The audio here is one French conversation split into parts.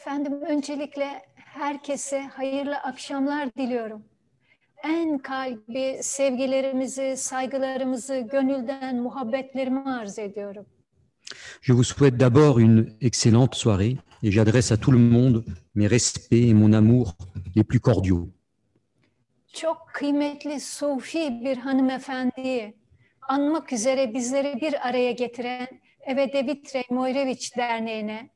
Efendim öncelikle herkese hayırlı akşamlar diliyorum. En kalbi sevgilerimizi, saygılarımızı, gönülden muhabbetlerimi arz ediyorum. Je vous souhaite d'abord une excellente soirée et j'adresse à tout le monde mes respects et mon amour les plus cordiaux. Çok kıymetli Sufi bir hanımefendiyi anmak üzere bizleri bir araya getiren Eve de Vitre Moyreviç Derneği'ne,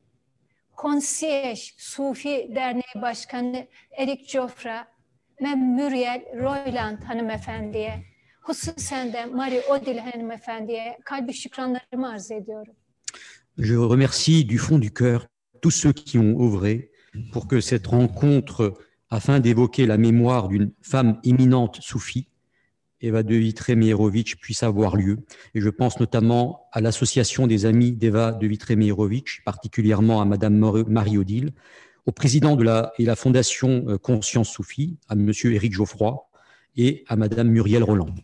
Je remercie du fond du cœur tous ceux qui ont œuvré pour que cette rencontre, afin d'évoquer la mémoire d'une femme éminente soufie, Eva de Vitré-Meyerovitch, puisse avoir lieu. Et je pense notamment à l'association des amis d'Eva de Vitré-Meyerovitch, particulièrement à Madame Marie-Odile, au président de la, et la fondation euh, Conscience Soufie, à Monsieur Éric Geoffroy, et à Madame Muriel Roland.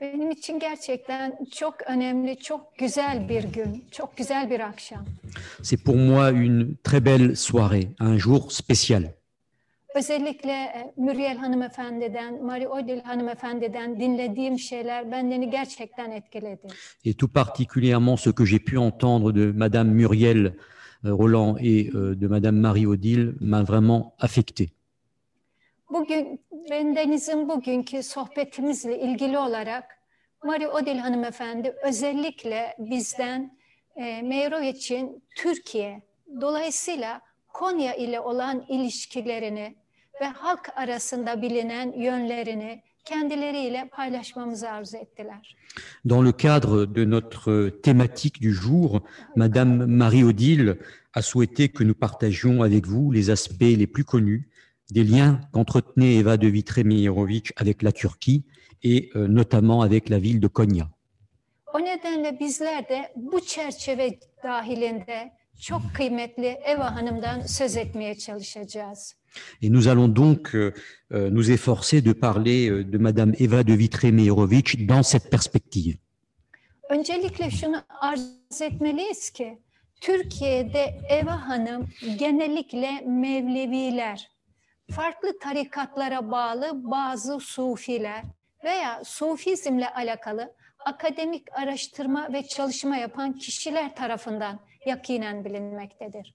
Benim için gerçekten çok önemli, çok güzel bir gün, çok güzel bir akşam. C'est pour moi une très belle soirée, un jour spécial. Özellikle e, Muriel hanımefendiden, Marie Odile hanımefendiden dinlediğim şeyler beni gerçekten etkiledi. Et tout particulièrement ce que j'ai pu entendre de Madame Muriel euh, Roland et euh, de Madame Marie-Odile m'a vraiment affecté. Bugün bendenizin bugünkü sohbetimizle ilgili olarak Marie Odile hanımefendi özellikle bizden e, Meyroviç'in Türkiye, dolayısıyla Konya ile olan ilişkilerini ve halk arasında bilinen yönlerini kendileriyle paylaşmamızı arzu ettiler. Dans le cadre de notre thématique du jour, Madame Marie-Odile a souhaité que nous partagions avec vous les aspects les plus connus des liens qu'entretenait Eva de Vitré-Meyerovitch avec la Turquie et euh, notamment avec la ville de Konya. O nedenle bizler de bu çerçeve dahilinde çok kıymetli Eva Hanım'dan söz etmeye çalışacağız. Et nous allons donc euh, euh, nous efforcer de parler euh, de Madame Eva de Vitré-Meyerovitch dans cette perspective. Öncelikle şunu arz etmeliyiz ki Türkiye'de Eva Hanım genellikle Mevleviler, farklı tarikatlara bağlı bazı Sufiler veya Sufizmle alakalı akademik araştırma ve çalışma yapan kişiler tarafından yakinen bilinmektedir.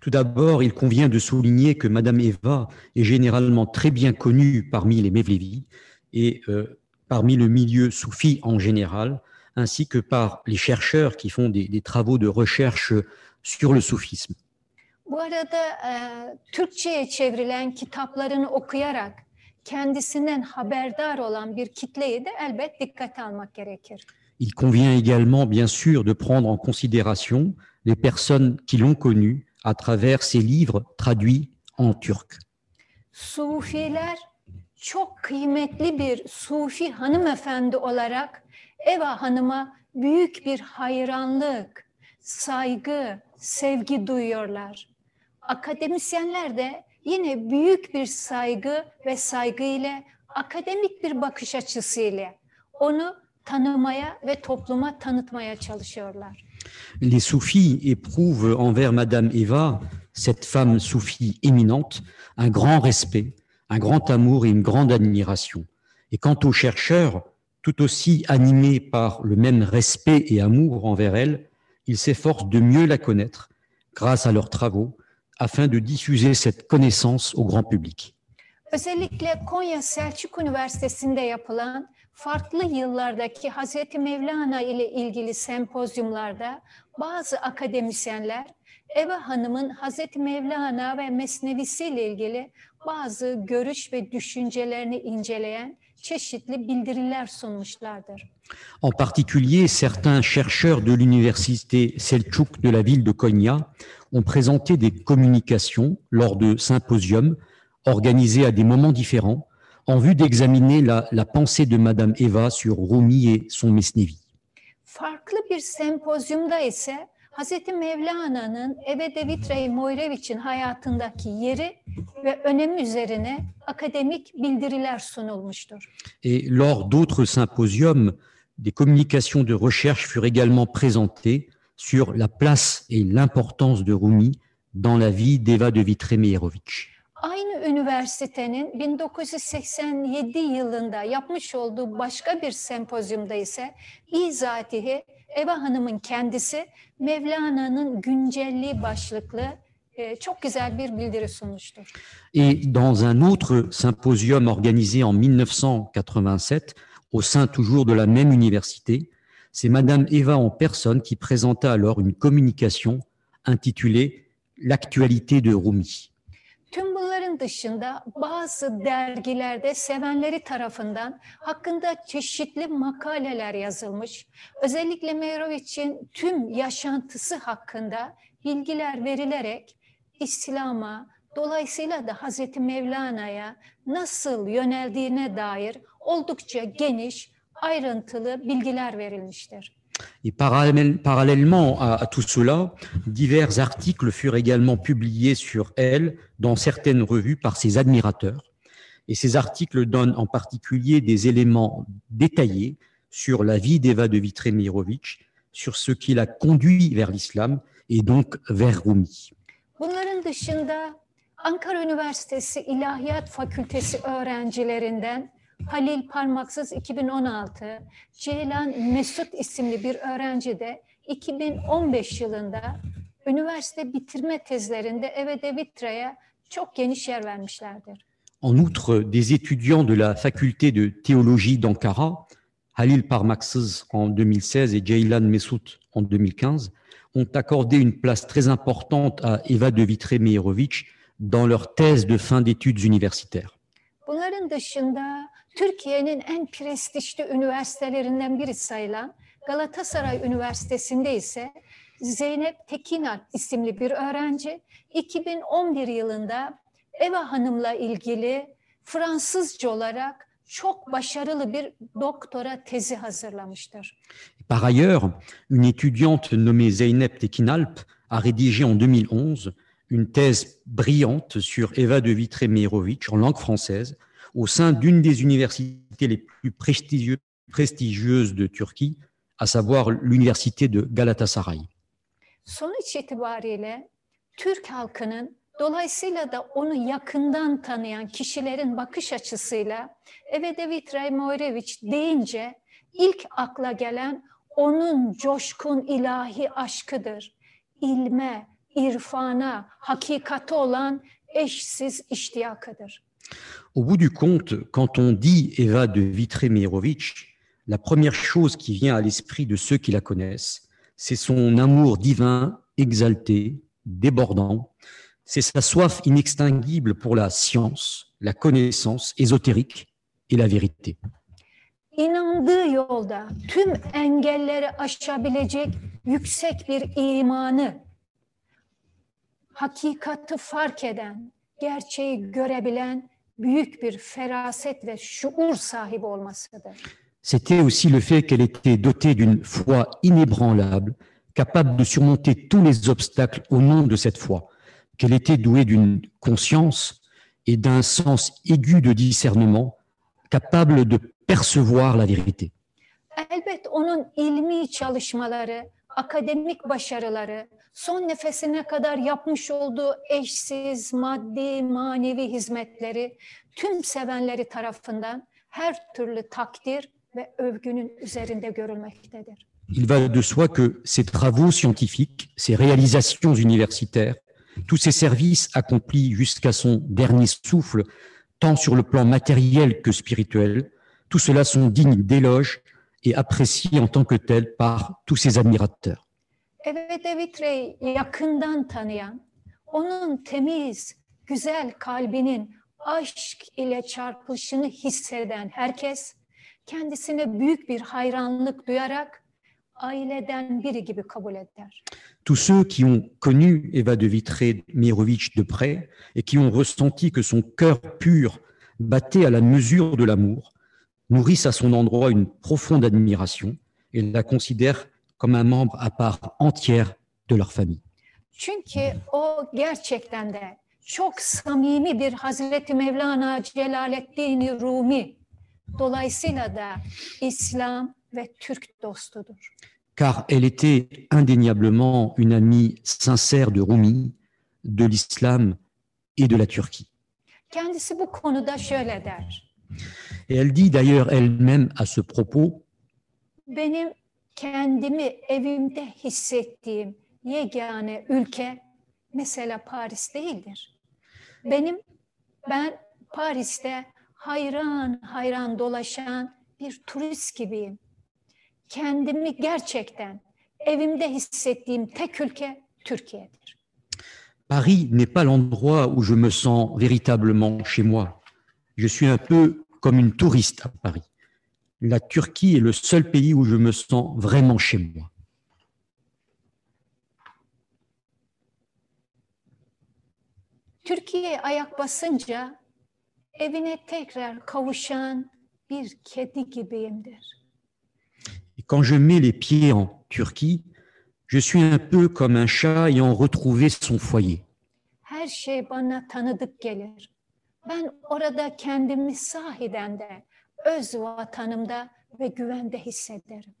Tout d'abord, il convient de souligner que Madame Eva est généralement très bien connue parmi les Mevlevis et euh, parmi le milieu soufi en général, ainsi que par les chercheurs qui font des, des travaux de recherche sur le soufisme. Bu arada e, Türkçe'ye çevrilen kitaplarını okuyarak kendisinden haberdar olan bir kitleyi de elbet dikkate almak gerekir. Il convient également, bien sûr, de prendre en considération les personnes qui l'ont connue à travers ses livres traduits en turc. Sufiler çok kıymetli bir Sufi hanımefendi olarak Eva Hanım'a büyük bir hayranlık, saygı, sevgi duyuyorlar. Akademisyenler de yine büyük bir saygı ve saygı ile akademik bir bakış açısıyla onu tanımaya ve topluma tanıtmaya çalışıyorlar. Les soufis éprouvent envers Madame Eva, cette femme soufie éminente, un grand respect, un grand amour et une grande admiration. Et quant aux chercheurs, tout aussi animés par le même respect et amour envers elle, ils s'efforcent de mieux la connaître grâce à leurs travaux afin de diffuser cette connaissance au grand public. Özellikle Konya Selçuk Üniversitesi'nde yapılan farklı yıllardaki Hazreti Mevlana ile ilgili sempozyumlarda bazı akademisyenler Eva Hanım'ın Hazreti Mevlana ve Mesnevisi ile ilgili bazı görüş ve düşüncelerini inceleyen çeşitli bildiriler sunmuşlardır. En particulier, certains chercheurs de l'université Selçuk de la ville de Konya ont présenté des communications lors de symposiums organisés à des moments différents en vue d'examiner la, la pensée de Madame Eva sur Rumi et son Mesnevi. Farklı bir sempozyumda ise Hazreti Mevlana'nın Ebede Vitre Moyreviç'in hayatındaki yeri ve önemi üzerine akademik bildiriler sunulmuştur. Et lors d'autres symposiums, des communications de recherche furent également présentées sur la place et l'importance de Rumi dans la vie d'Eva de Vitré-Meyerovitch. Aynı üniversitenin 1987 yılında yapmış olduğu başka bir sempozyumda ise bizatihi Eva Hanım'ın kendisi Mevlana'nın güncelliği başlıklı e, çok güzel bir bildiri sunmuştur. Et dans un autre symposium organisé en 1987, au sein toujours de la même université, c'est Madame Eva en personne qui présenta alors une communication intitulée L'actualité de Rumi. Tüm bunların dışında bazı dergilerde sevenleri tarafından hakkında çeşitli makaleler yazılmış. Özellikle Meyroviç'in tüm yaşantısı hakkında bilgiler verilerek İslam'a, dolayısıyla da Hazreti Mevlana'ya nasıl yöneldiğine dair oldukça geniş, ayrıntılı bilgiler verilmiştir. Et parallèle- parallèlement à, tout cela, divers articles furent également publiés sur elle dans certaines revues par ses admirateurs. Et ces articles donnent en particulier des éléments détaillés sur la vie d'Eva de Vitré-Mirovitch, sur ce qui l'a conduit vers l'islam et donc vers Rumi. Halil Parmaksız 2016, Ceylan Mesut isimli bir öğrenci de 2015 yılında üniversite bitirme tezlerinde Eve de Vitre'ye çok geniş yer vermişlerdir. En outre, des étudiants de la faculté de théologie d'Ankara, Halil Parmaksız en 2016 et Ceylan Mesut en 2015, ont accordé une place très importante à Eva de Vitré-Meyerovitch dans leur thèse de fin d'études universitaires. Bunların dışında Türkiye'nin en prestijli üniversitelerinden biri sayılan Galatasaray Üniversitesi'nde ise Zeynep Tekinalp isimli bir öğrenci 2011 yılında Eva Hanım'la ilgili Fransızca olarak çok başarılı bir doktora tezi hazırlamıştır. Par ailleurs, une étudiante nommée Zeynep Tekinalp a rédigé en 2011 une thèse brillante sur Eva de Vitré-Meyerovitch en langue française au sein d'une des universités les plus prestigieuses de Turquie, à savoir l'université de Galatasaray. Sonuç itibariyle Türk halkının dolayısıyla da onu yakından tanıyan kişilerin bakış açısıyla Evede Vitrey Moireviç deyince ilk akla gelen onun coşkun ilahi aşkıdır. İlme, irfana, hakikati olan eşsiz iştiyakıdır. Au bout du compte, quand on dit Eva de Vitré-Meyerovitch, la première chose qui vient à l'esprit de ceux qui la connaissent, c'est son amour divin, exalté, débordant. C'est sa soif inextinguible pour la science, la connaissance ésotérique et la vérité. Büyük bir feraset ve şuur sahibi olmasıdır. C'était aussi le fait qu'elle était dotée d'une foi inébranlable, capable de surmonter tous les obstacles au nom de cette foi, qu'elle était douée d'une conscience et d'un sens aigu de discernement, capable de percevoir la vérité. Elbet onun ilmi çalışmaları, akademik başarıları, Il va de soi que ses travaux scientifiques, ses réalisations universitaires, tous ses services accomplis jusqu'à son dernier souffle, tant sur le plan matériel que spirituel, tout cela sont dignes d'éloges et appréciés en tant que tels par tous ses admirateurs. Tous ceux qui ont connu Eva de Vitré-Mirovitch de près et qui ont ressenti que son cœur pur battait à la mesure de l'amour, nourrissent à son endroit une profonde admiration et la considèrent comme un membre à part entière de leur famille. Çünkü o gerçekten de çok samimi bir Hazreti Mevlana Celaleddin Rumi. Dolayısıyla da İslam ve Türk dostudur. car elle était indéniablement une amie sincère de Rumi, de l'islam et de la Turquie. Kendisi bu konuda şöyle der. Et elle dit d'ailleurs elle-même à ce propos, Benim kendimi evimde hissettiğim yegane ülke mesela Paris değildir. Benim ben Paris'te hayran hayran dolaşan bir turist gibiyim. Kendimi gerçekten evimde hissettiğim tek ülke Türkiye'dir. Paris n'est pas l'endroit où je me sens véritablement chez moi. Je suis un peu comme une touriste à Paris. La Turquie est le seul pays où je me sens vraiment chez moi. Türkiye'ye ayak basınca evine tekrar kavuşan bir kedi gibiyimdir. Et quand je mets les pieds en Turquie, je suis un peu comme un chat ayant retrouvé son foyer. Her şey bana tanıdık gelir. Ben orada kendimi sahiden de öz vatanımda ve güvende hissederim.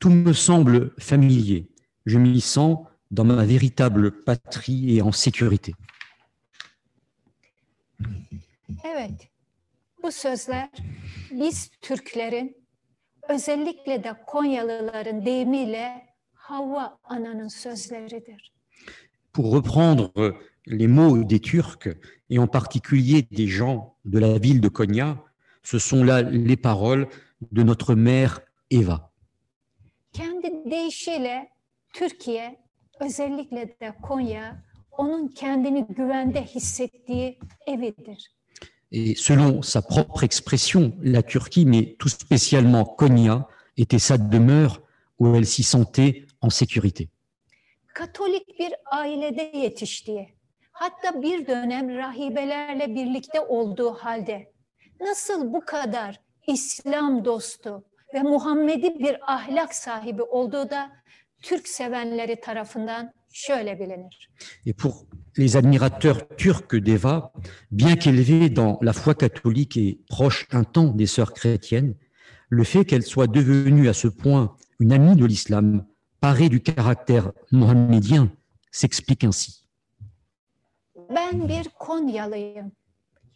Tout me semble familier. Je m'y sens dans ma véritable patrie et en sécurité. Evet, bu sözler biz Türklerin, özellikle de Konyalıların deyimiyle Havva Ana'nın sözleridir. Pour reprendre les mots des Turcs, et en particulier des gens de la ville de Konya, ce sont là les paroles de notre mère Eva. Kendi deyişiyle Türkiye, özellikle de Konya, onun kendini güvende hissettiği evidir. Et selon sa propre expression, la Turquie, mais tout spécialement Konya, était sa demeure où elle s'y sentait en sécurité. Katolik bir ailede yetiştiği, hatta bir dönem rahibelerle birlikte olduğu halde nasıl bu kadar İslam dostu ve Muhammedi bir ahlak sahibi olduğu da Türk sevenleri tarafından şöyle bilinir. Et pour les admirateurs turcs d'Eva, bien qu'élevée dans la foi catholique et proche un temps des sœurs chrétiennes, le fait qu'elle soit devenue à ce point une amie de l'islam, parée du caractère mohammedien, s'explique ainsi. Ben bir Konyalıyım.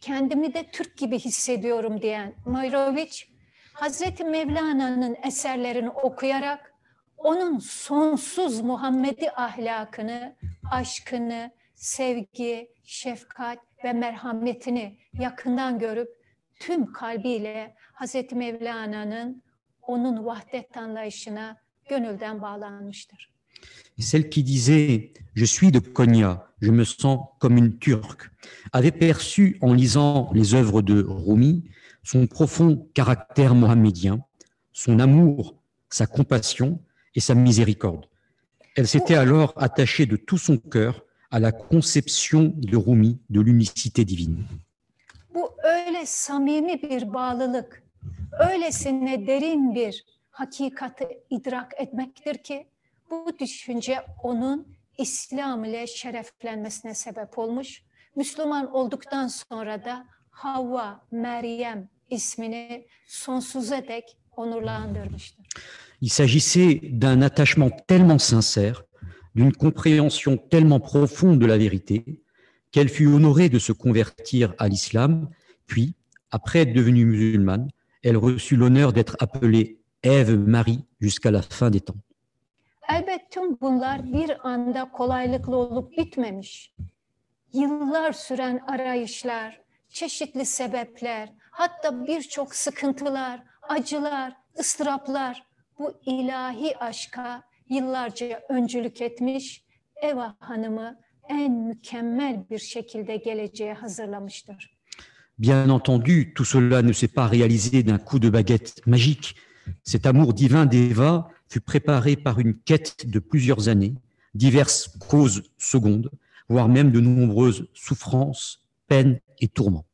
Kendimi de Türk gibi hissediyorum diyen Moyroviç, Hazreti Mevlana'nın eserlerini okuyarak onun sonsuz Muhammedi ahlakını, aşkını, sevgi, şefkat ve merhametini yakından görüp tüm kalbiyle Hazreti Mevlana'nın onun vahdet anlayışına gönülden bağlanmıştır. Celle qui disait Je suis de Konya, je me sens comme une Turque, avait perçu en lisant les œuvres de Rumi son profond caractère mohammedien, son amour, sa compassion et sa miséricorde. Elle s'était alors attachée de tout son cœur à la conception de Rumi de l'unicité divine. Il s'agissait d'un attachement tellement sincère, d'une compréhension tellement profonde de la vérité, qu'elle fut honorée de se convertir à l'islam, puis, après être devenue musulmane, elle reçut l'honneur d'être appelée Ève Marie jusqu'à la fin des temps. Elbette tüm bunlar bir anda kolaylıkla olup bitmemiş. Yıllar süren arayışlar, çeşitli sebepler, hatta birçok sıkıntılar, acılar, ıstıraplar bu ilahi aşka yıllarca öncülük etmiş, Eva Hanım'ı en mükemmel bir şekilde geleceğe hazırlamıştır. Bien entendu, tout cela ne s'est pas réalisé d'un coup de baguette magique. Cet amour divin d'Eva fut préparé par une quête de plusieurs années, diverses causes secondes, voire même de nombreuses souffrances, peines et tourments.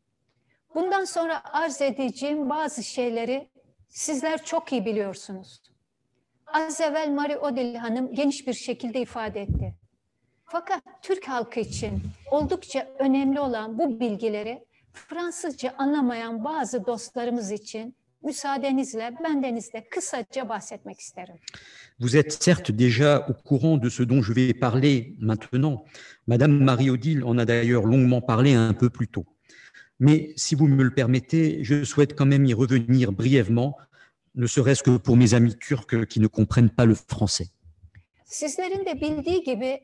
Bundan sonra arz edeceğim bazı şeyleri sizler çok iyi biliyorsunuz. Az evvel Marie Odile Hanım geniş bir şekilde ifade etti. Fakat Türk halkı için oldukça önemli olan bu bilgileri Fransızca anlamayan bazı dostlarımız için isterim. Vous êtes certes déjà au courant de ce dont je vais parler maintenant. Madame Marie-Odile en a d'ailleurs longuement parlé un peu plus tôt. Mais si vous me le permettez, je souhaite quand même y revenir brièvement, ne serait-ce que pour mes amis turcs qui ne comprennent pas le français. Sizlerin de bildiği gibi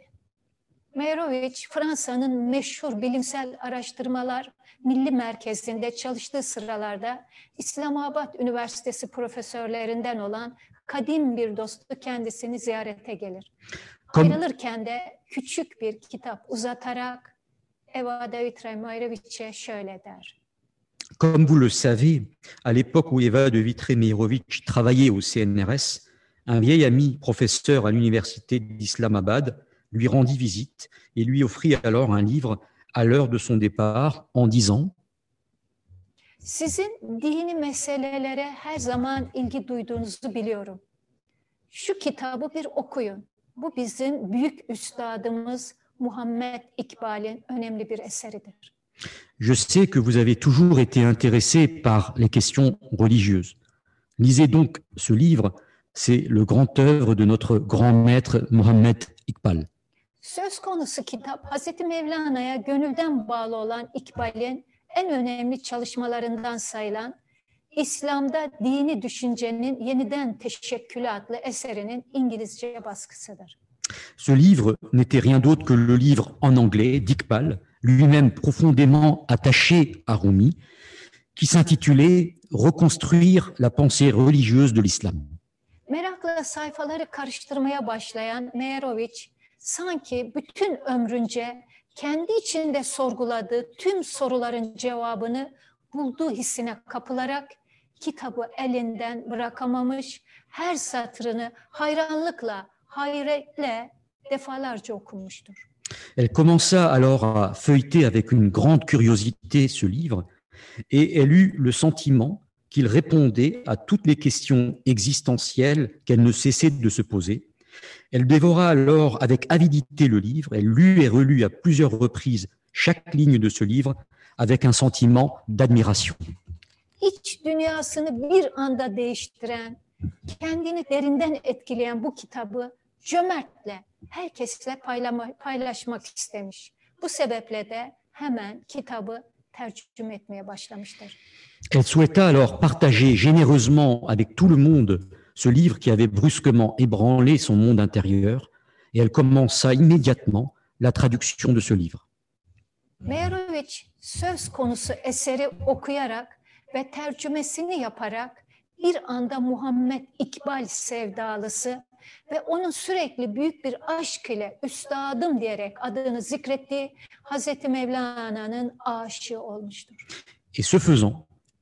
Meyrovic Fransa'nın meşhur bilimsel araştırmalar milli merkezinde çalıştığı sıralarda İslamabad Üniversitesi profesörlerinden olan kadim bir dostu kendisini ziyarete gelir. Ayrılırken de küçük bir kitap uzatarak Eva Davitra Meyrevic'e şöyle der. Comme vous le savez, à l'époque où Eva de Vitré-Mehirovic travaillait au CNRS, un vieil ami professeur à l'université d'Islamabad lui rendit visite et lui offrit alors un livre à l'heure de son départ en disant Sizin dini meselelere her zaman ilgi duyduğunuzu biliyorum. Şu kitabı bir okuyun. Bu bizim büyük üstadımız Muhammed İkbal'in önemli bir eseridir. Je sais que vous avez toujours été intéressé par les questions religieuses. Lisez donc ce livre, c'est le grand œuvre de notre grand maître Mohammed Iqbal. Söz konusu kitap Hazreti Mevlana'ya gönülden bağlı olan İkbal'in en önemli çalışmalarından sayılan İslam'da dini düşüncenin yeniden teşekkülü adlı eserinin İngilizce baskısıdır. Ce livre n'était rien d'autre que le livre en anglais d'Iqbal, lui-même profondément attaché à Rumi, qui s'intitulait Reconstruire la pensée religieuse de l'islam. Merakla sayfaları karıştırmaya başlayan Meyerovic sanki bütün ömrünce kendi içinde sorguladığı tüm soruların cevabını bulduğu hissine kapılarak kitabı elinden bırakamamış, her satırını hayranlıkla, hayretle defalarca okumuştur. Elle commença alors à feuilleter avec une grande curiosité ce livre et elle eut le sentiment qu'il répondait à toutes les questions existentielles qu'elle ne cessait de se poser. Elle dévora alors avec avidité le livre, elle lut et relut à plusieurs reprises chaque ligne de ce livre avec un sentiment d'admiration. İç dünyasını bir anda değiştiren, kendini derinden etkileyen bu kitabı cömertle herkesle paylama- paylaşmak istemiş. Bu sebeple de hemen kitabı tercüme etmeye başlamıştır. Elle souhaita alors partager généreusement avec tout le monde ce livre qui avait brusquement ébranlé son monde intérieur et elle commença immédiatement la traduction de ce livre. Meyerovic söz konusu eseri okuyarak ve tercümesini yaparak bir anda Muhammed İkbal sevdalısı ve onun sürekli büyük bir aşk ile üstadım diyerek adını zikrettiği Hazreti Mevlana'nın aşığı olmuştur. Et ce faisant,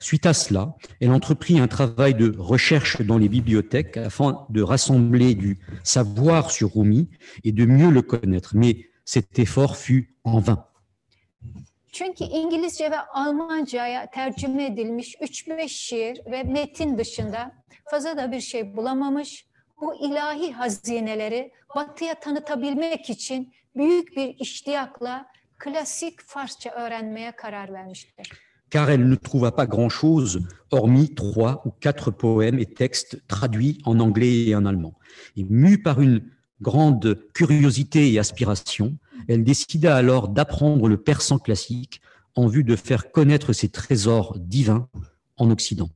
Suite à cela, elle entreprit un travail de recherche dans les bibliothèques afin de rassembler du savoir sur Rumi et de mieux le connaître. Mais cet effort fut en vain. Çünkü İngilizce ve Almanca'ya tercüme edilmiş 3-5 şiir ve metin dışında fazla da bir şey bulamamış. Bu ilahi hazineleri batıya tanıtabilmek için büyük bir iştiyakla klasik Farsça öğrenmeye karar vermiştir. Car elle ne trouva pas grand-chose, hormis trois ou quatre poèmes et textes traduits en anglais et en allemand. Et mue par une grande curiosité et aspiration, elle décida alors d'apprendre le persan classique en vue de faire connaître ses trésors divins en Occident.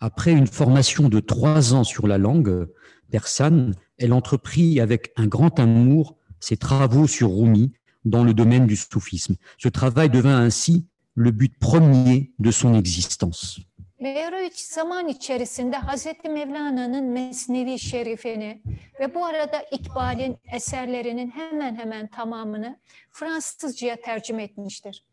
Après une formation de trois ans sur la langue persane, elle entreprit avec un grand amour ses travaux sur Rumi dans le domaine du soufisme. Ce travail devint ainsi le but premier de son existence. Meyroviç zaman içerisinde Hazreti Mevlana'nın Mesnevi Şerifini ve bu arada İkbal'in eserlerinin hemen hemen tamamını Fransızcaya tercüme etmiştir.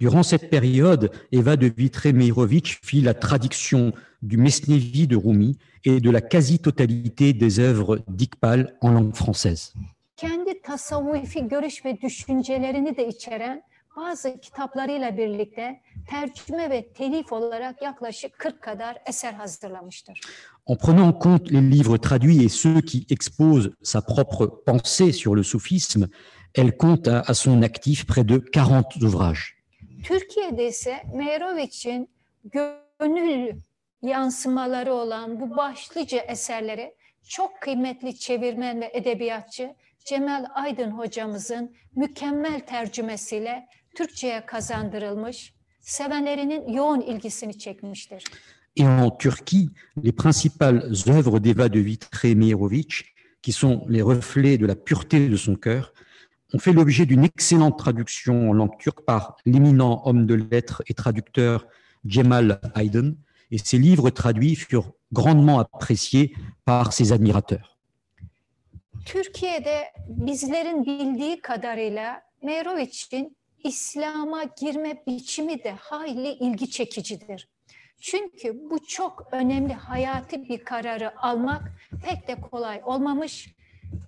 Durant cette période, Eva de Vitré-Meirovitch fit la traduction du Mesnevi de Rumi et de la quasi-totalité des œuvres d'Iqbal en langue française. Kendi tasavvufi görüş ve düşüncelerini de içeren bazı kitaplarıyla birlikte tercüme ve telif olarak yaklaşık 40 kadar eser hazırlamıştır. En prenant en compte les livres traduits et ceux qui exposent sa propre pensée sur le soufisme, elle compte à, à son actif près de 40 ouvrages. Türkiye'de ise Meyroviç'in gönül yansımaları olan bu başlıca eserleri çok kıymetli çevirmen ve edebiyatçı Cemal Aydın hocamızın mükemmel tercümesiyle Türkçe'ye kazandırılmış, sevenlerinin yoğun ilgisini çekmiştir. Et en Turquie, les principales œuvres d'Eva de Vitré-Meirovitch, qui sont les reflets de la pureté de son cœur, ont fait l'objet d'une excellente traduction en langue turque par l'éminent homme de lettres et traducteur Cemal Aydın, et ces livres traduits furent grandement appréciés par ses admirateurs. Türkiye'de bizlerin bildiği kadarıyla Meyroviç'in İslam'a girme biçimi de hayli ilgi çekicidir. Çünkü bu çok önemli hayati bir kararı almak pek de kolay olmamış,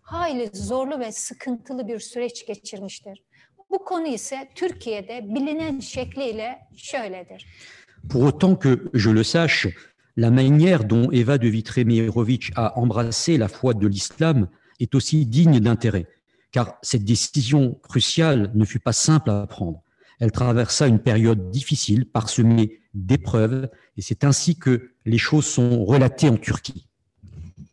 hayli zorlu ve sıkıntılı bir süreç geçirmiştir. Bu konu ise Türkiye'de bilinen şekliyle şöyledir. Pour autant que je le sache, la manière dont Eva de Vitré-Meirovitch a embrassé la foi de l'islam est aussi digne d'intérêt, car cette décision cruciale ne fut pas simple à prendre. Elle traversa une période difficile, parsemée d'épreuves, et c'est ainsi que les choses sont relatées en Turquie.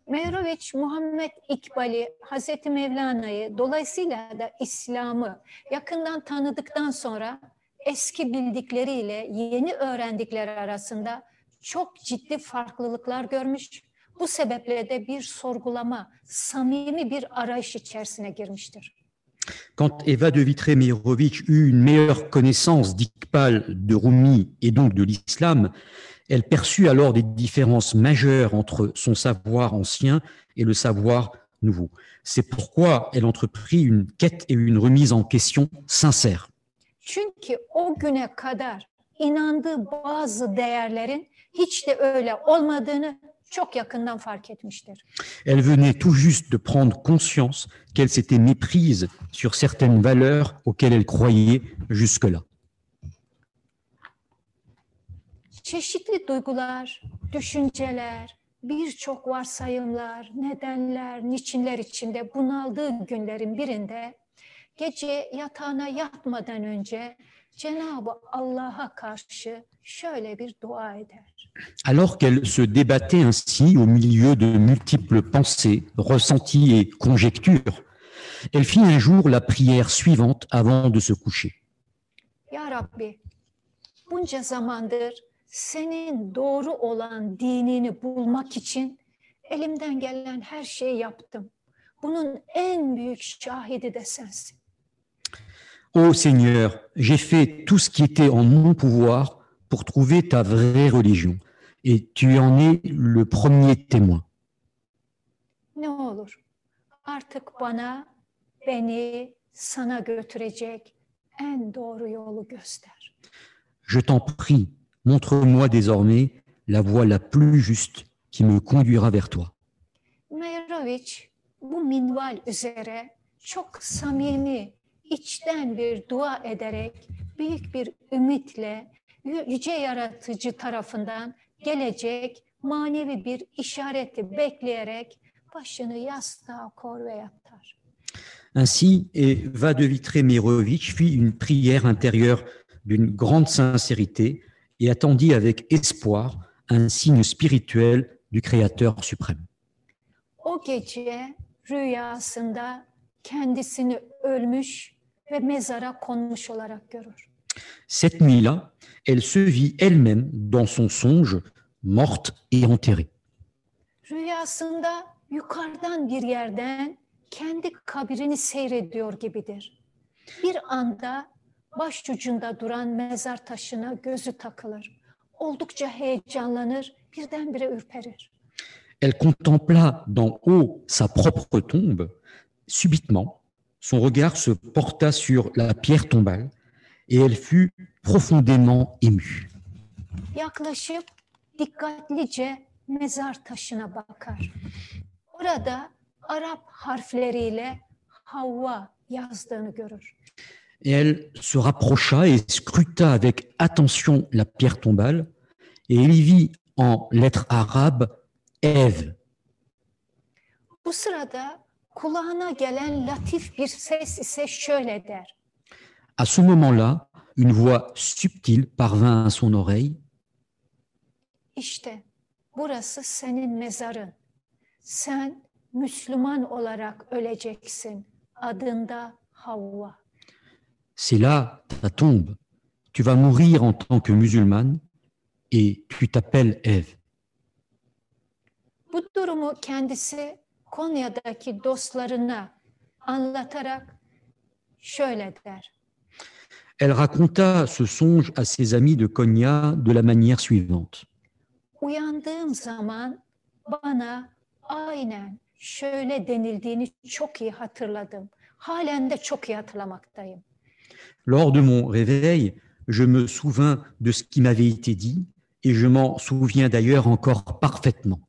Meyroviç, Muhammed İkbal'i, Hazreti Mevlana'yı, dolayısıyla da İslam'ı yakından tanıdıktan sonra eski bildikleriyle yeni öğrendikleri arasında çok ciddi farklılıklar görmüş. Bu sebeple de bir sorgulama, samimi bir arayış içerisine girmiştir. Quand Eva de Vitré-Meirovitch eut une meilleure connaissance d'Iqbal, de Rumi et donc de l'islam, elle perçut alors des différences majeures entre son savoir ancien et le savoir nouveau. C'est pourquoi elle entreprit une quête et une remise en question sincère. Çünkü o güne kadar inandığı bazı değerlerin hiç de öyle olmadığını çok yakından fark etmiştir. Elle venait tout juste de prendre conscience qu'elle s'était méprise sur certaines valeurs auxquelles elle croyait jusque-là. Çeşitli duygular, düşünceler, birçok varsayımlar, nedenler, niçinler içinde bunaldığı günlerin birinde gece yatağına yatmadan önce Alors qu'elle se débattait ainsi au milieu de multiples pensées, ressentis et conjectures, elle fit un jour la prière suivante avant de se coucher. Ya Rabbi, bunca zamandır senin doğru olan dinini bulmak için elimden gelen her şeyi yaptım. Bunun en büyük şahidi de sensin. Ô Seigneur, j'ai fait tout ce qui était en mon pouvoir pour trouver ta vraie religion, et tu en es le premier témoin. Ne olur artık bana, beni sana götürecek en doğru yolu göster. Je t'en prie, montre-moi désormais la voie la plus juste qui me conduira vers toi. Meyroviç bu minval üzere çok samimi, içten bir dua ederek büyük bir ümitle yü- yüce yaratıcı tarafından gelecek manevi bir işareti bekleyerek başını yastığa kor ve yatar. Ainsi, Eva de Vitré-Meirovitch fit une prière intérieure d'une grande sincérité et attendit avec espoir un signe spirituel du Créateur suprême. O gece rüyasında kendisini ölmüş ve mezara konmuş olarak görür. Cette nuit-là, elle se vit elle-même dans son songe, morte et enterrée. Rüyasında yukarıdan bir yerden kendi kabrini seyrediyor gibidir. Bir anda başucunda duran mezar taşına gözü takılır. oldukça heyecanlanır, birdenbire ürperir. Elle contempla d'en haut sa propre tombe. Subitement, son regard se porta sur la pierre tombale et elle fut profondément émue. Yaklaşıp dikkatlice mezar taşına bakar. Orada Arap harfleriyle Havva yazdığını görür. Et elle se rapprocha et scruta avec attention la pierre tombale, et elle y vit en lettres arabes Ève. Bu sırada kulağına gelen latif bir ses ise şöyle der. À ce moment-là, une voix subtile parvint à son oreille. İşte burası senin mezarın. Sen Müslüman olarak öleceksin. Adında Havva. C'est là ta tombe. Tu vas mourir en tant que musulmane et tu t'appelles Ève. Bu durumu kendisi Konya'daki dostlarına anlatarak şöyle der. Elle raconta ce songe à ses amis de Konya de la manière suivante. Uyandığım zaman bana aynen şöyle denildiğini çok iyi hatırladım. Halen de çok iyi hatırlamaktayım. Lors de mon réveil, je me souvins de ce qui m'avait été dit et je m'en souviens d'ailleurs encore parfaitement.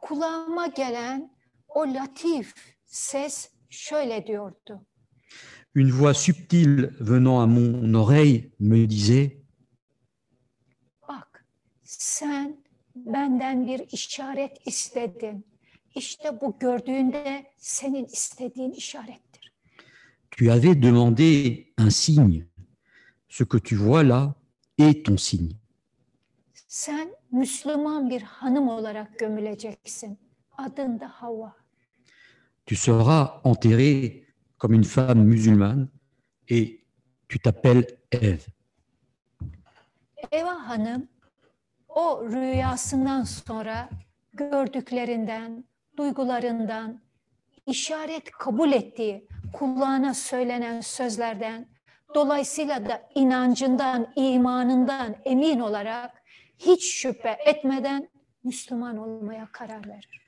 Kulağıma gelen o latif ses şöyle diyordu. Une voix subtile venant à mon oreille me disait Bak sen benden bir işaret istedin. İşte bu gördüğünde senin istediğin işarettir. Tu avais demandé un signe. Ce que tu vois là est ton signe. Sen Müslüman bir hanım olarak gömüleceksin. Adın da Havva. Tu seras enterré comme une femme musulmane et tu t'appelles Ève. Eva Hanım o rüyasından sonra gördüklerinden, duygularından, işaret kabul ettiği, kulağına söylenen sözlerden, dolayısıyla da inancından, imanından emin olarak hiç şüphe etmeden Müslüman olmaya karar verir.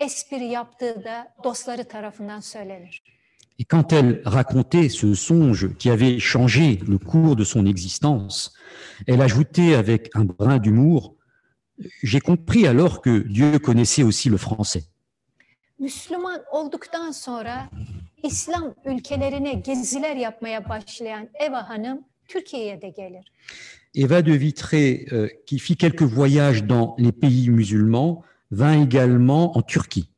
espri yaptığı da dostları tarafından söylenir. Et quand elle racontait ce songe qui avait changé le cours de son existence, elle ajoutait avec un brin d'humour J'ai compris alors que Dieu connaissait aussi le français. Müslüman olduktan sonra İslam ülkelerine geziler yapmaya başlayan Eva Hanım Türkiye'ye de gelir. Eva de Vitré, euh, qui fit quelques voyages dans les pays musulmans, vint également en Turquie.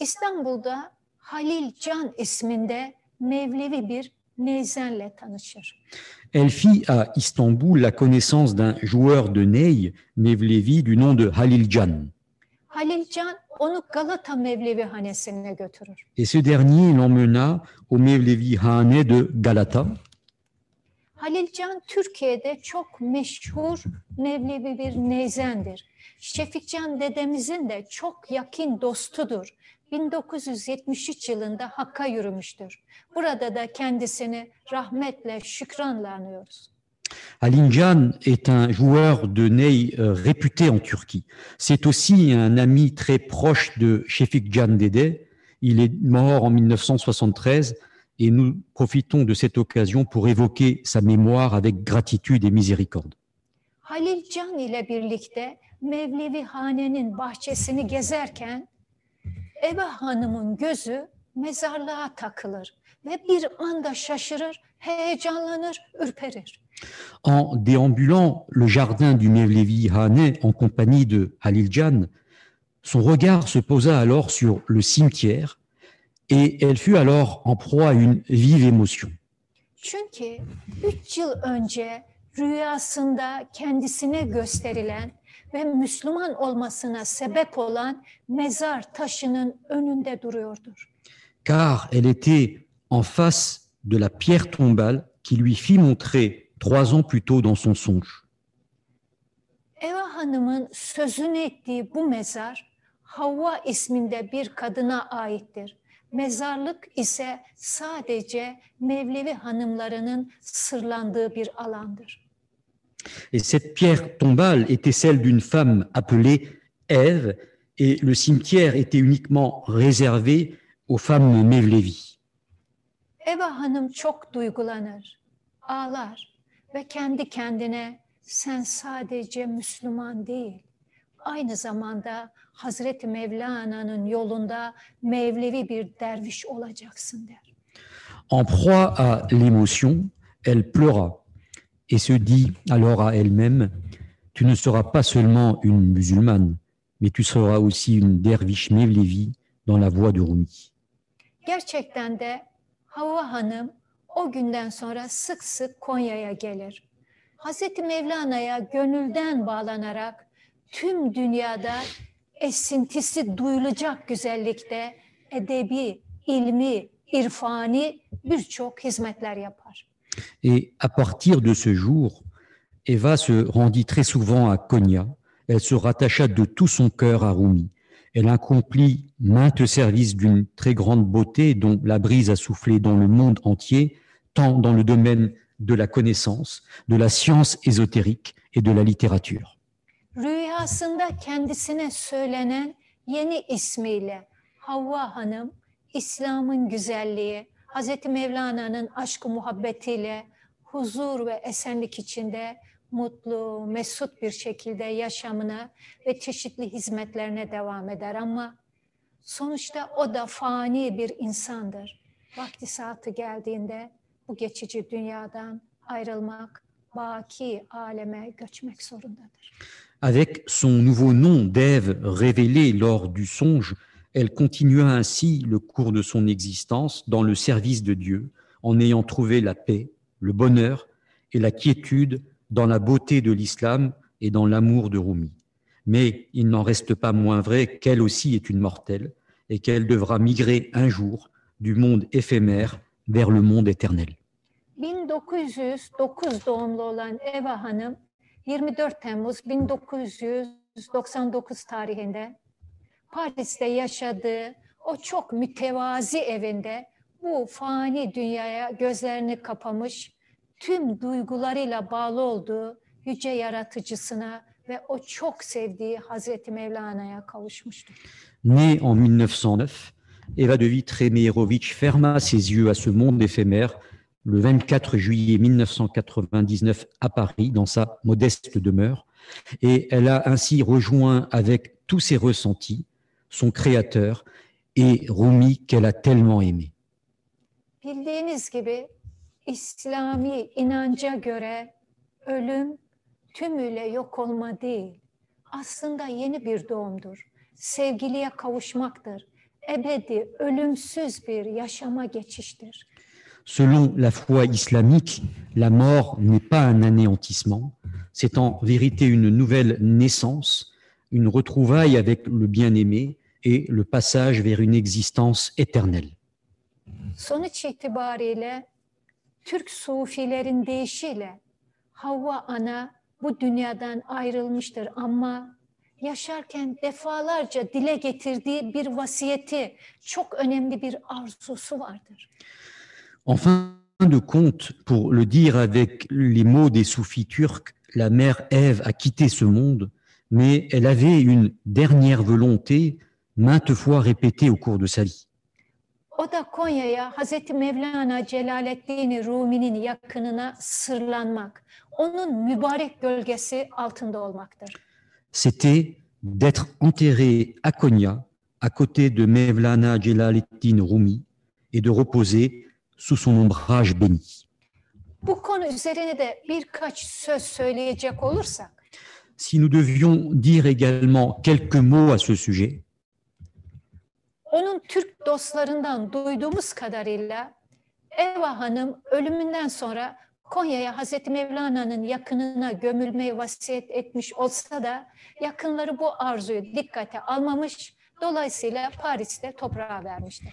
İstanbul'da Halil Can isminde Mevlevi bir neyzenle tanışır. Elle fit à Istanbul la connaissance d'un joueur de ney, Mevlevi, du nom de Halil Can. Halil Can onu Galata Mevlevi hanesine götürür. Et ce dernier l'emmena au Mevlevi Hane de Galata. Halil Can Türkiye'de çok meşhur Mevlevi bir neyzendir. Şefikcan dedemizin de çok yakın dostudur. 1973 yılında Hakk'a yürümüştür. Burada da kendisini rahmetle, şükranla anıyoruz. Halil Can est un joueur de ney euh, réputé en Turquie. C'est aussi un ami très proche de Şefik Can Dede. Il est mort en 1973 et nous profitons de cette occasion pour évoquer sa mémoire avec gratitude et miséricorde. Halil Can ile birlikte Mevlevi Hane'nin bahçesini gezerken Eva Hanım'ın gözü mezarlığa takılır ve bir anda şaşırır, heyecanlanır, ürperir. En déambulant le jardin du Mevlevi Hane en compagnie de Halil Can, son regard se posa alors sur le cimetière et elle fut alors en proie à une vive émotion. Çünkü üç yıl önce rüyasında kendisine gösterilen ve Müslüman olmasına sebep olan mezar taşının önünde duruyordur. car elle était en face de la pierre tombale qui lui fit montrer trois ans plus tôt dans son songe. Eva Hanım'ın sözünü ettiği bu mezar Havva isminde bir kadına aittir. Mezarlık ise sadece Mevlevi hanımlarının sırlandığı bir alandır. Et cette pierre tombale était celle d'une femme appelée Ève, et le cimetière était uniquement réservé aux femmes Mevlevi. Eva Hanım çok duygulanır, ağlar ve kendi kendine sen sadece Müslüman değil, aynı zamanda Hazreti Mevlana'nın yolunda Mevlevi bir derviş olacaksın der. En proie à l'émotion, elle pleura et se dit alors à elle-même, Tu ne seras pas seulement une musulmane, mais tu seras aussi une derviche Mevlevi dans la voie de Rumi. Gerçekten de Havva Hanım o günden sonra sık sık Konya'ya gelir. Hazreti Mevlana'ya gönülden bağlanarak tüm dünyada yapar. Et à partir de ce jour, Eva se rendit très souvent à Konya. Elle se rattacha de tout son cœur à Rumi. Elle accomplit maintes services d'une très grande beauté dont la brise a soufflé dans le monde entier, tant dans le domaine de la connaissance, de la science ésotérique et de la littérature. Rüyasında kendisine söylenen yeni ismiyle Havva Hanım, İslam'ın güzelliği, Hazreti Mevlana'nın aşkı muhabbetiyle huzur ve esenlik içinde mutlu, mesut bir şekilde yaşamına ve çeşitli hizmetlerine devam eder ama sonuçta o da fani bir insandır. Vakti saati geldiğinde bu geçici dünyadan ayrılmak, baki aleme göçmek zorundadır. Avec son nouveau nom d'Ève révélé lors du songe, elle continua ainsi le cours de son existence dans le service de Dieu, en ayant trouvé la paix, le bonheur et la quiétude dans la beauté de l'islam et dans l'amour de Rumi. Mais il n'en reste pas moins vrai qu'elle aussi est une mortelle et qu'elle devra migrer un jour du monde éphémère vers le monde éternel. 1909 doğumlu olan Eva Hanım 24 Temmuz 1999 tarihinde Paris'te yaşadığı o çok mütevazi evinde bu fani dünyaya gözlerini kapamış, tüm duygularıyla bağlı olduğu yüce yaratıcısına ve o çok sevdiği Hazreti Mevlana'ya kavuşmuştur. Née en 1909, Eva de Vitré-Meyerovitch ferma ses yeux à ce monde éphémère le 24 juillet 1999 à Paris, dans sa modeste demeure, et elle a ainsi rejoint avec tous ses ressentis son créateur et Rumi qu'elle a tellement aimé. Bildiğiniz gibi İslami inanca göre ölüm tümüyle yok olma değil. Aslında yeni bir doğumdur. Sevgiliye kavuşmaktır. Ebedi, ölümsüz bir yaşama geçiştir. Selon la foi islamique, la mort n'est pas un anéantissement, c'est en vérité une nouvelle naissance, une retrouvaille avec le bien-aimé et le passage vers une existence éternelle. Sonuç itibariyle Türk sufilerin deyişiyle Havva ana bu dünyadan ayrılmıştır ama yaşarken defalarca dile getirdiği bir vasiyeti, çok önemli bir arzusu vardır. En fin de compte, pour le dire avec les mots des soufis turcs, la mère Ève a quitté ce monde, mais elle avait une dernière volonté maintes fois répétée au cours de sa vie. O da Konya'ya Hazreti Mevlana Celaleddin Rumi'nin yakınına sırlanmak, onun mübarek gölgesi altında olmaktır. C'était d'être enterré à Konya, à côté de Mevlana Celaleddin Rumi, et de reposer sous son ombrage béni. Bu konu üzerine de birkaç söz söyleyecek olursak, Si nous devions dire également quelques mots à ce sujet, onun Türk dostlarından duyduğumuz kadarıyla Eva Hanım ölümünden sonra Konya'ya Hazreti Mevlana'nın yakınına gömülmeyi vasiyet etmiş olsa da yakınları bu arzuyu dikkate almamış. Dolayısıyla Paris'te toprağa vermişler.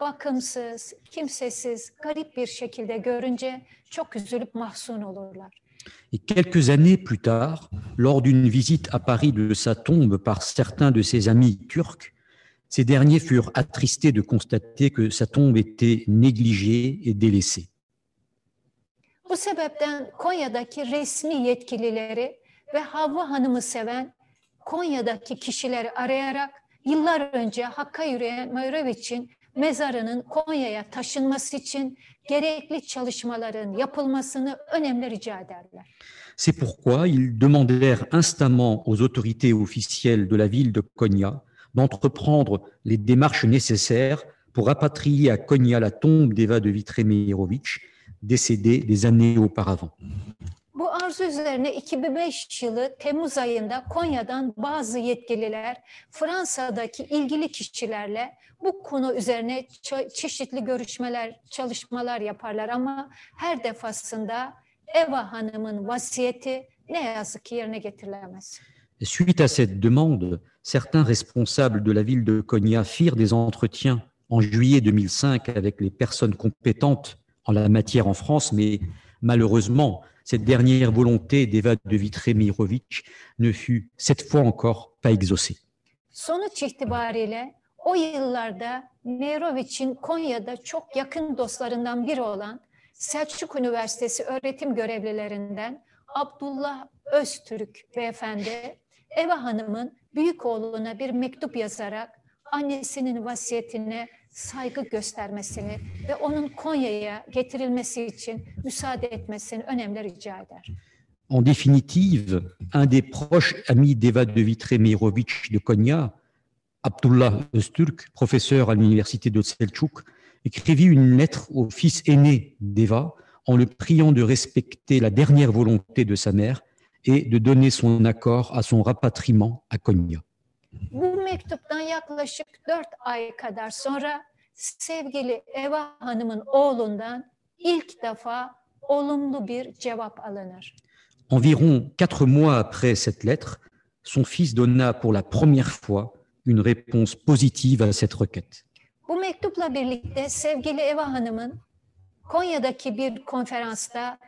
bakımsız, kimsesiz, garip bir şekilde görünce çok üzülüp mahzun olurlar. Et quelques années plus tard, lors d'une visite à Paris de sa tombe par certains de ses amis turcs, ces derniers furent attristés de constater que sa tombe était négligée et délaissée. Bu sebepten Konya'daki resmi yetkilileri ve Havva Hanım'ı seven Konya'daki kişileri arayarak yıllar önce Hakk'a yürüyen Meyreviç'in C'est pourquoi ils demandèrent instamment aux autorités officielles de la ville de Konya d'entreprendre les démarches nécessaires pour rapatrier à Konya la tombe d'Eva de Vitré-Meyerovitch, décédée des années auparavant. Arzu üzerine 2005 yılı Temmuz ayında Konya'dan bazı yetkililer Fransa'daki ilgili kişilerle bu konu üzerine çe- çeşitli görüşmeler, çalışmalar yaparlar ama her defasında Eva Hanım'ın vasiyeti ne yazık ki yerine getirilemez. Et Suite à cette demande, certains responsables de la ville de Konya firent des entretiens en juillet 2005 avec les personnes compétentes en la matière en France, mais malheureusement, cette dernière volonté d'Eva de Vitré-Mirovitch ne fut cette fois encore pas exaucée. Sonuç itibariyle o yıllarda Meyroviç'in Konya'da çok yakın dostlarından biri olan Selçuk Üniversitesi öğretim görevlilerinden Abdullah Öztürk beyefendi Eva Hanım'ın büyük oğluna bir mektup yazarak annesinin vasiyetine saygı göstermesini ve onun Konya'ya getirilmesi için müsaade etmesini önemli rica eder. En définitive, un des proches amis d'Eva de Vitré-Mirovitch de Konya, Abdullah Öztürk, professeur à l'université de Selçuk, écrivit une lettre au fils aîné d'Eva en le priant de respecter la dernière volonté de sa mère et de donner son accord à son rapatriement à Konya. Bu mektuptan yaklaşık dört ay kadar sonra sevgili Eva Hanım'ın oğlundan ilk defa olumlu bir cevap alınır. Environ quatre mois après cette lettre, son fils donna pour la première fois une réponse positive à cette requête. Bu mektupla birlikte sevgili Eva Hanım'ın Konya'daki bir konferansta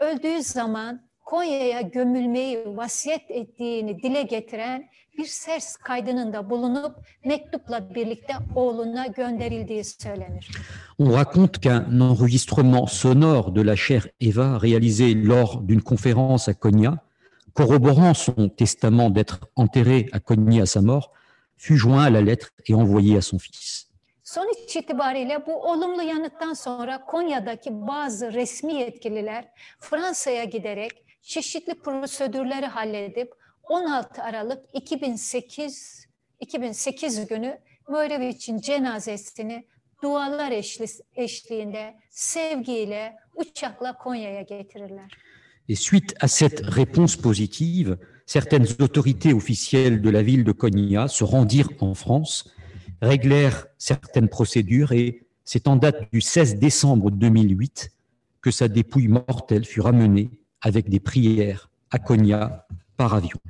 öldüğü zaman Konya'ya gömülmeyi vasiyet ettiğini dile getiren bir ses kaydının da bulunup mektupla birlikte oğluna gönderildiği söylenir. On raconte qu'un enregistrement sonore de la chère Eva réalisé lors d'une conférence à Konya, corroborant son testament d'être enterré à Konya à sa mort, fut joint à la lettre et envoyé à son fils. Sonuç itibariyle bu olumlu yanıttan sonra Konya'daki bazı resmi yetkililer Fransa'ya giderek çeşitli prosedürleri halledip 16 Aralık 2008 2008 günü Möyreviç'in cenazesini dualar eşli, eşliğinde sevgiyle uçakla Konya'ya getirirler. Et suite à cette réponse positive, certaines autorités officielles de la ville de Konya se rendirent en France, réglèrent certaines procédures et c'est en date du 16 décembre 2008 que sa dépouille mortelle fut ramenée avec des prières à Konya par avion.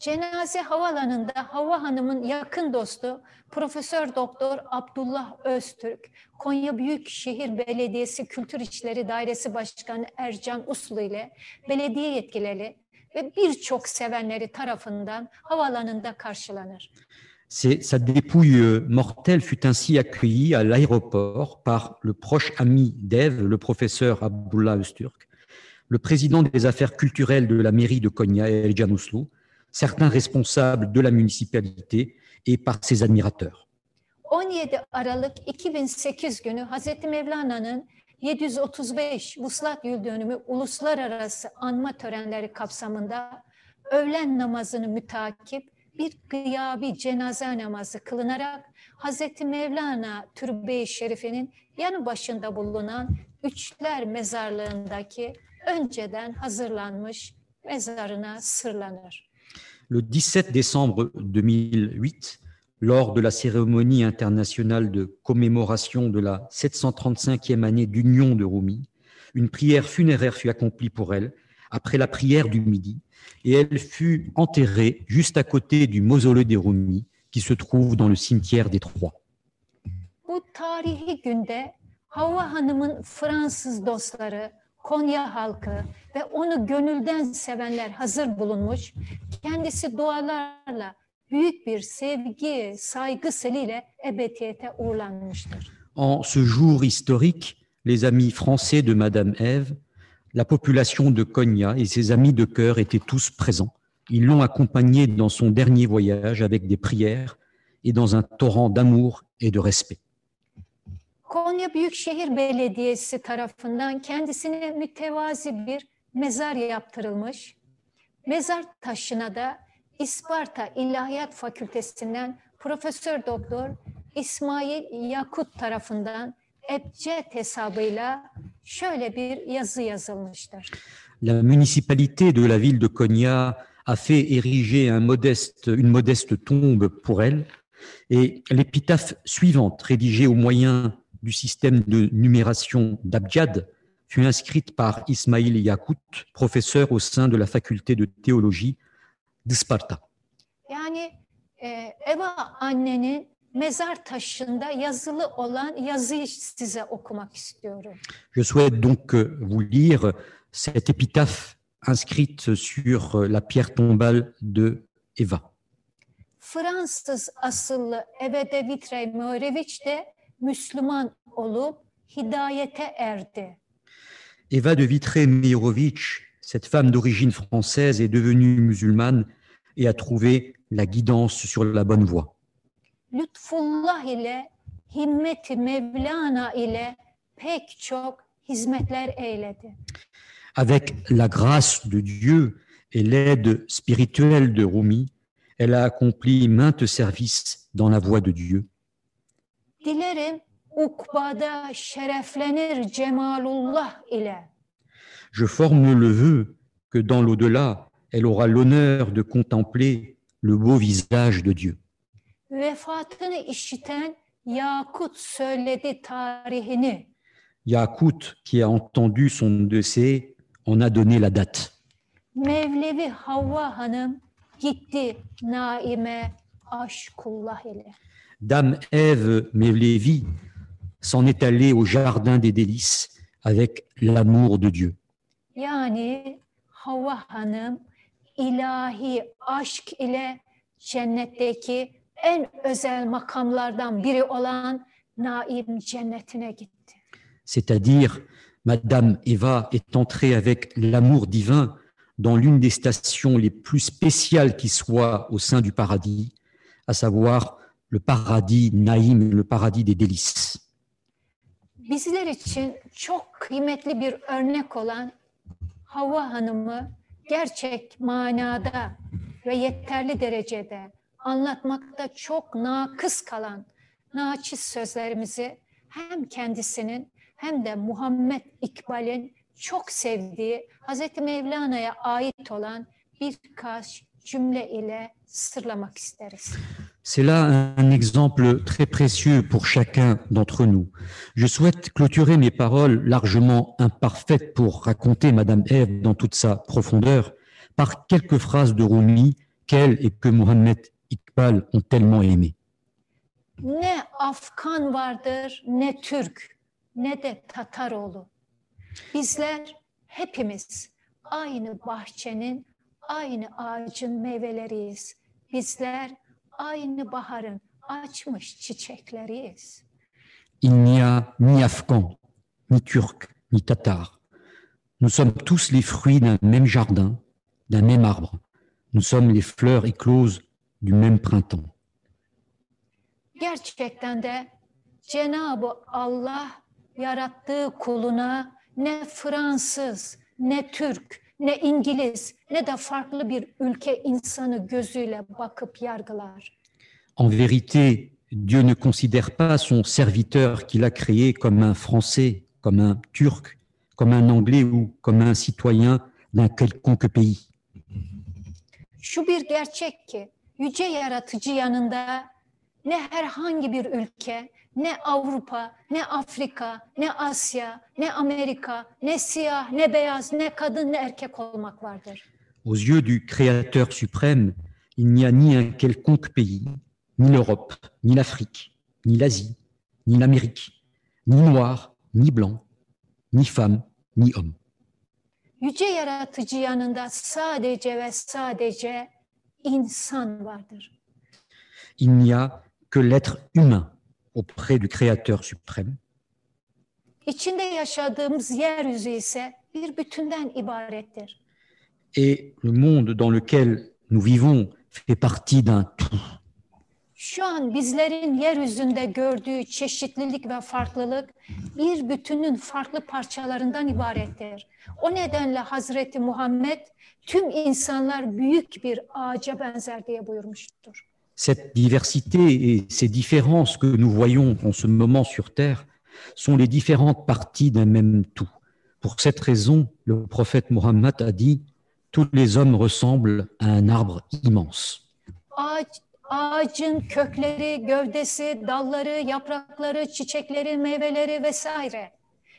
Cenaze havalanında Havva Hanım'ın yakın dostu Profesör Doktor Abdullah Öztürk, Konya Büyükşehir Belediyesi Kültür İşleri Dairesi Başkanı Ercan Uslu ile belediye yetkilileri ve birçok sevenleri tarafından havalanında karşılanır. Sa dépouille mortelle fut ainsi accueillie à l'aéroport par le proche ami d'Ève, le professeur Abdullah Öztürk, le président des affaires culturelles de la mairie de Konya, Elcan Uslu, certains responsables de la municipalité et par ses admirateurs. 17 Aralık 2008 günü Hazreti Mevlana'nın 735 Vuslat Yıl Dönümü uluslararası anma törenleri kapsamında öğlen namazını mütakip bir gıyabi cenaze namazı kılınarak Hazreti Mevlana Türbe-i Şerife'nin yanı başında bulunan Üçler Mezarlığındaki önceden hazırlanmış mezarına sırlanır. Le 17 décembre 2008, lors de la cérémonie internationale de commémoration de la 735e année d'union de Rumi, une prière funéraire fut accomplie pour elle après la prière du midi et elle fut enterrée juste à côté du mausolée des Rumi qui se trouve dans le cimetière des Trois. Bu tarihi günde Havva Hanım'ın Fransız dostları, En ce jour historique, les amis français de Madame Ève, la population de Konya et ses amis de cœur étaient tous présents. Ils l'ont accompagnée dans son dernier voyage avec des prières et dans un torrent d'amour et de respect. Konya Büyükşehir Belediyesi tarafından kendisine mütevazi bir mezar yaptırılmış. Mezar taşına da İsparta İlahiyat Fakültesinden Profesör Doktor İsmail Yakut tarafından ebced hesabıyla şöyle bir yazı yazılmıştır. La municipalité de la ville de Konya a fait ériger un modeste, une modeste tombe pour elle et l'épitaphe suivante, rédigée au moyen du système de numération d'Abjad, fut inscrite par Ismail Yakout, professeur au sein de la faculté de théologie d'Isparta. Yani e, Eva annenin mezar taşında yazılı olan yazıyı size okumak istiyorum. Je souhaite donc euh, vous lire cette épitaphe inscrite sur euh, la pierre tombale de Eva. Fransız asıllı Vitrey de Müslüman olup hidayete erdi. Eva de Vitré-Meyerovitch, cette femme d'origine française, est devenue musulmane et a trouvé la guidance sur la bonne voie. Lütfullah ile himmeti Mevlana ile pek çok hizmetler eyledi. Avec la grâce de Dieu et l'aide spirituelle de Rumi, elle a accompli maintes services dans la voie de Dieu. Dilerim ukbada şereflenir cemalullah ile. Je forme le vœu que dans l'au-delà, elle aura l'honneur de contempler le beau visage de Dieu. Vefatını işiten Yakut söyledi tarihini. Yakout, qui a entendu son décès, en a donné la date. Mevlevi Havva Hanım gitti Naime aşkullah ile. Dame Ève Mevlevi s'en est allée au jardin des délices avec l'amour de Dieu. Yani Havva Hanım ilahi aşk ile cennetteki en özel makamlardan biri olan Naim cennetine gitti. C'est-à-dire, Madame Eva est entrée avec l'amour divin dans l'une des stations les plus spéciales qui soient au sein du paradis, à savoir le paradis Naïm, le paradis des délices. Bizler için çok kıymetli bir örnek olan Havva Hanım'ı gerçek manada ve yeterli derecede anlatmakta çok nakıs kalan naçiz sözlerimizi hem kendisinin hem de Muhammed İkbal'in çok sevdiği Hazreti Mevlana'ya ait olan birkaç cümle ile sırlamak isteriz. C'est là un exemple très précieux pour chacun d'entre nous. Je souhaite clôturer mes paroles largement imparfaites pour raconter Madame Ève dans toute sa profondeur par quelques phrases de Rumi qu'elle et que Mohamed Iqbal ont tellement aimées. Ne Afgan vardır ne Türk ne de Tataroğlu. Bizler hepimiz aynı bahçenin, aynı ağacın meyveleriyiz. Bizler aynı baharın açmış çiçekleriyiz. Il n'y a ni Afghan, ni Turc, ni Tatar. Nous sommes tous les fruits d'un même jardin, d'un même arbre. Nous sommes les fleurs écloses du même printemps. Gerçekten de Cenab-ı Allah yarattığı kuluna ne Fransız, ne Türk, ne İngiliz ne de farklı bir ülke insanı gözüyle bakıp yargılar. En vérité, Dieu ne considère pas son serviteur qu'il a créé comme un Français, comme un Turc, comme un Anglais ou comme un citoyen d'un quelconque pays. Şu bir gerçek ki yüce yaratıcı yanında ne herhangi bir ülke, ne Avrupa, ne Afrika, ne Asya, ne Amerika, ne siyah, ne beyaz, ne kadın, ne erkek olmak vardır. Aux yeux du Créateur suprême, il n'y a ni un quelconque pays, ni l'Europe, ni l'Afrique, ni l'Asie, ni l'Amérique, ni noir, ni blanc, ni femme, ni homme. Yüce yaratıcı yanında sadece ve sadece insan vardır. Il n'y a que l'être humain auprès du Créateur suprême. İçinde yaşadığımız yeryüzü ise bir bütünden ibarettir. Et le monde dans lequel nous vivons fait partie d'un tout. Şu an bizlerin yeryüzünde gördüğü çeşitlilik ve farklılık bir bütünün farklı parçalarından ibarettir. O nedenle Hazreti Muhammed tüm insanlar büyük bir ağaca benzer diye buyurmuştur. Cette diversité et ces différences que nous voyons en ce moment sur Terre sont les différentes parties d'un même tout. Pour cette raison, le prophète Mohammed a dit Tous les hommes ressemblent à un arbre immense. Ağaç, ağacın kökleri, gövdesi, dalları, yaprakları, çiçekleri, meyveleri vesaire.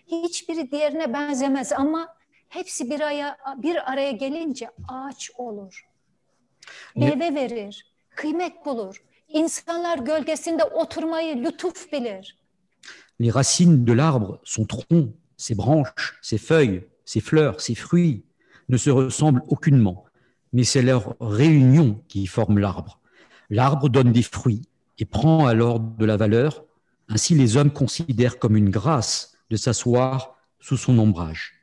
Hiçbiri diğerine benzemez ama hepsi bir araya, bir araya gelince ağaç olur. Meyve verir, kıymet bulur. İnsanlar gölgesinde oturmayı lütuf bilir. Les racines de l'arbre, son tronc, ses branches, ses feuilles, ses fleurs, ses fruits ne se ressemblent aucunement, mais c'est leur réunion qui forme l'arbre. L'arbre donne des fruits et prend alors de la valeur. Ainsi, les hommes considèrent comme une grâce de s'asseoir sous son ombrage.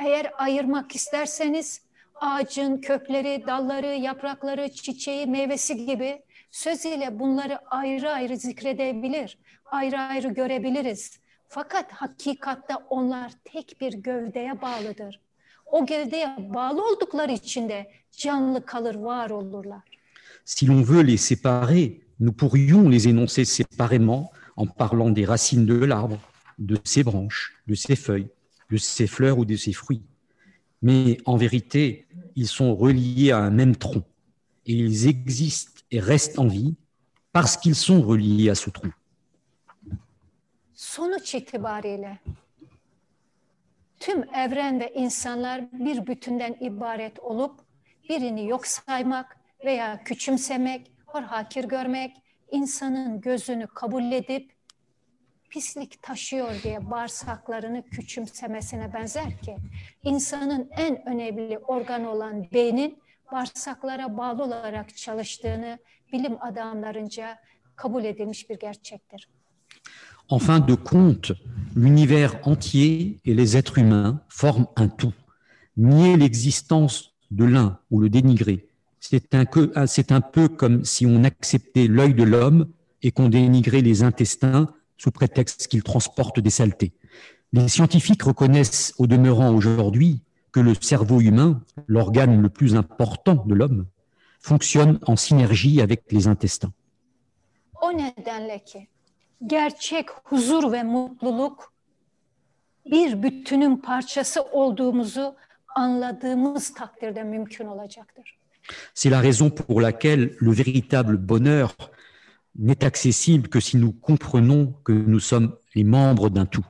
Eğer ayırmak isterseniz ağacın kökleri, dalları, yaprakları, çiçeği, meyvesi gibi söz ile bunları ayrı ayrı zikredebilir, ayrı ayrı görebiliriz. Fakat hakikatte onlar tek bir gövdeye bağlıdır. O gövdeye bağlı oldukları için de canlı kalır, var olurlar. Si l'on veut les séparer, nous pourrions les énoncer séparément en parlant des racines de l'arbre, de ses branches, de ses feuilles, de ses fleurs ou de ses fruits. Mais en vérité, ils sont reliés à un même tronc et ils existent et restent en vie parce qu'ils sont reliés à ce tronc. Sonuç itibariyle tüm evren ve insanlar bir bütünden ibaret olup birini yok saymak veya küçümsemek, hor hakir görmek, insanın gözünü kabul edip pislik taşıyor diye bağırsaklarını küçümsemesine benzer ki insanın en önemli organı olan beynin bağırsaklara bağlı olarak çalıştığını bilim adamlarınca kabul edilmiş bir gerçektir. En fin de compte, l'univers entier et les êtres humains forment un tout. Nier l'existence de l'un ou le dénigrer, c'est un, un peu comme si on acceptait l'œil de l'homme et qu'on dénigrait les intestins sous prétexte qu'ils transportent des saletés. Les scientifiques reconnaissent au demeurant aujourd'hui que le cerveau humain, l'organe le plus important de l'homme, fonctionne en synergie avec les intestins. O nedenle ki gerçek huzur ve mutluluk bir bütünün parçası olduğumuzu anladığımız takdirde mümkün olacaktır. C'est la raison pour laquelle le véritable bonheur n'est accessible que si nous comprenons que nous sommes les membres d'un tout.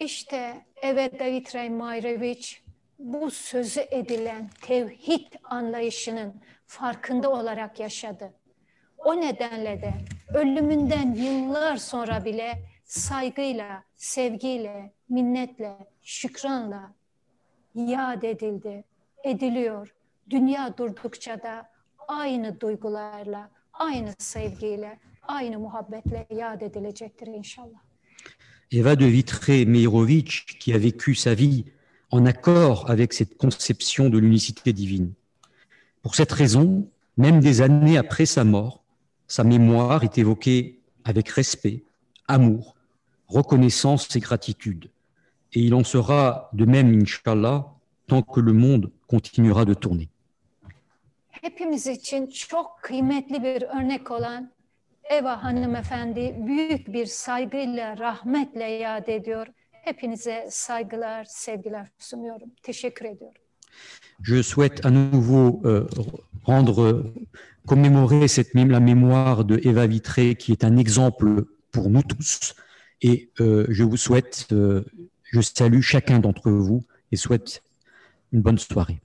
İşte evet David Ray Mayreviç bu sözü edilen tevhid anlayışının farkında olarak yaşadı. O nedenle de ölümünden yıllar sonra bile saygıyla, sevgiyle, minnetle, şükranla yad edildi, ediliyor. Dünya durdukça da aynı duygularla, aynı sevgiyle. Eva de Vitré-Meïrovitch, qui a vécu sa vie en accord avec cette conception de l'unicité divine. Pour cette raison, même des années après sa mort, sa mémoire est évoquée avec respect, amour, reconnaissance et gratitude. Et il en sera de même, Inch'Allah, tant que le monde continuera de tourner. Je souhaite à nouveau euh, commémorer cette, mém- la mémoire de Eva Vitré, qui est un exemple pour nous tous. Et euh, je vous souhaite, euh, je salue chacun d'entre vous et souhaite une bonne soirée.